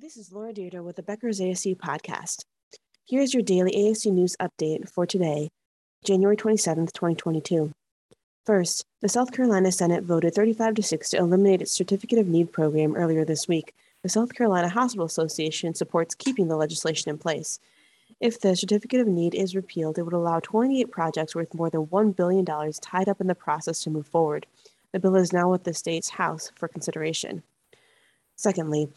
This is Laura Dyrda with the Becker's ASC podcast. Here's your daily ASC news update for today, January 27th, 2022. First, the South Carolina Senate voted 35 to 6 to eliminate its Certificate of Need program earlier this week. The South Carolina Hospital Association supports keeping the legislation in place. If the Certificate of Need is repealed, it would allow 28 projects worth more than $1 billion tied up in the process to move forward. The bill is now with the state's House for consideration. Secondly,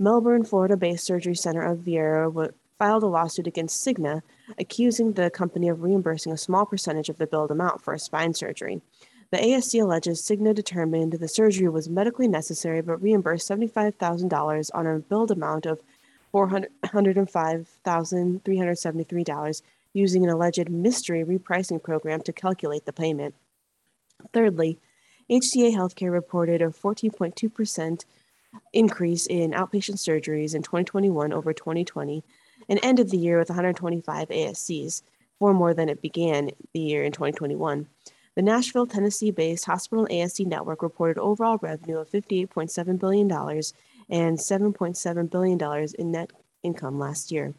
Melbourne, Florida based Surgery Center of Viera filed a lawsuit against Cigna, accusing the company of reimbursing a small percentage of the billed amount for a spine surgery. The ASC alleges Cigna determined the surgery was medically necessary but reimbursed $75,000 on a billed amount of $405,373 using an alleged mystery repricing program to calculate the payment. Thirdly, HCA Healthcare reported a 14.2% increase in outpatient surgeries in 2021 over 2020 and ended the year with 125 ASCs, four more than it began the year in 2021. The Nashville, Tennessee based Hospital ASC Network reported overall revenue of $58.7 billion and $7.7 billion in net income last year.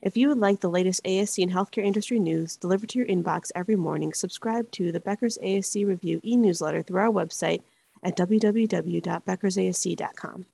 If you would like the latest ASC and healthcare industry news delivered to your inbox every morning, subscribe to the Becker's ASC Review e newsletter through our website at www.beckersasc.com.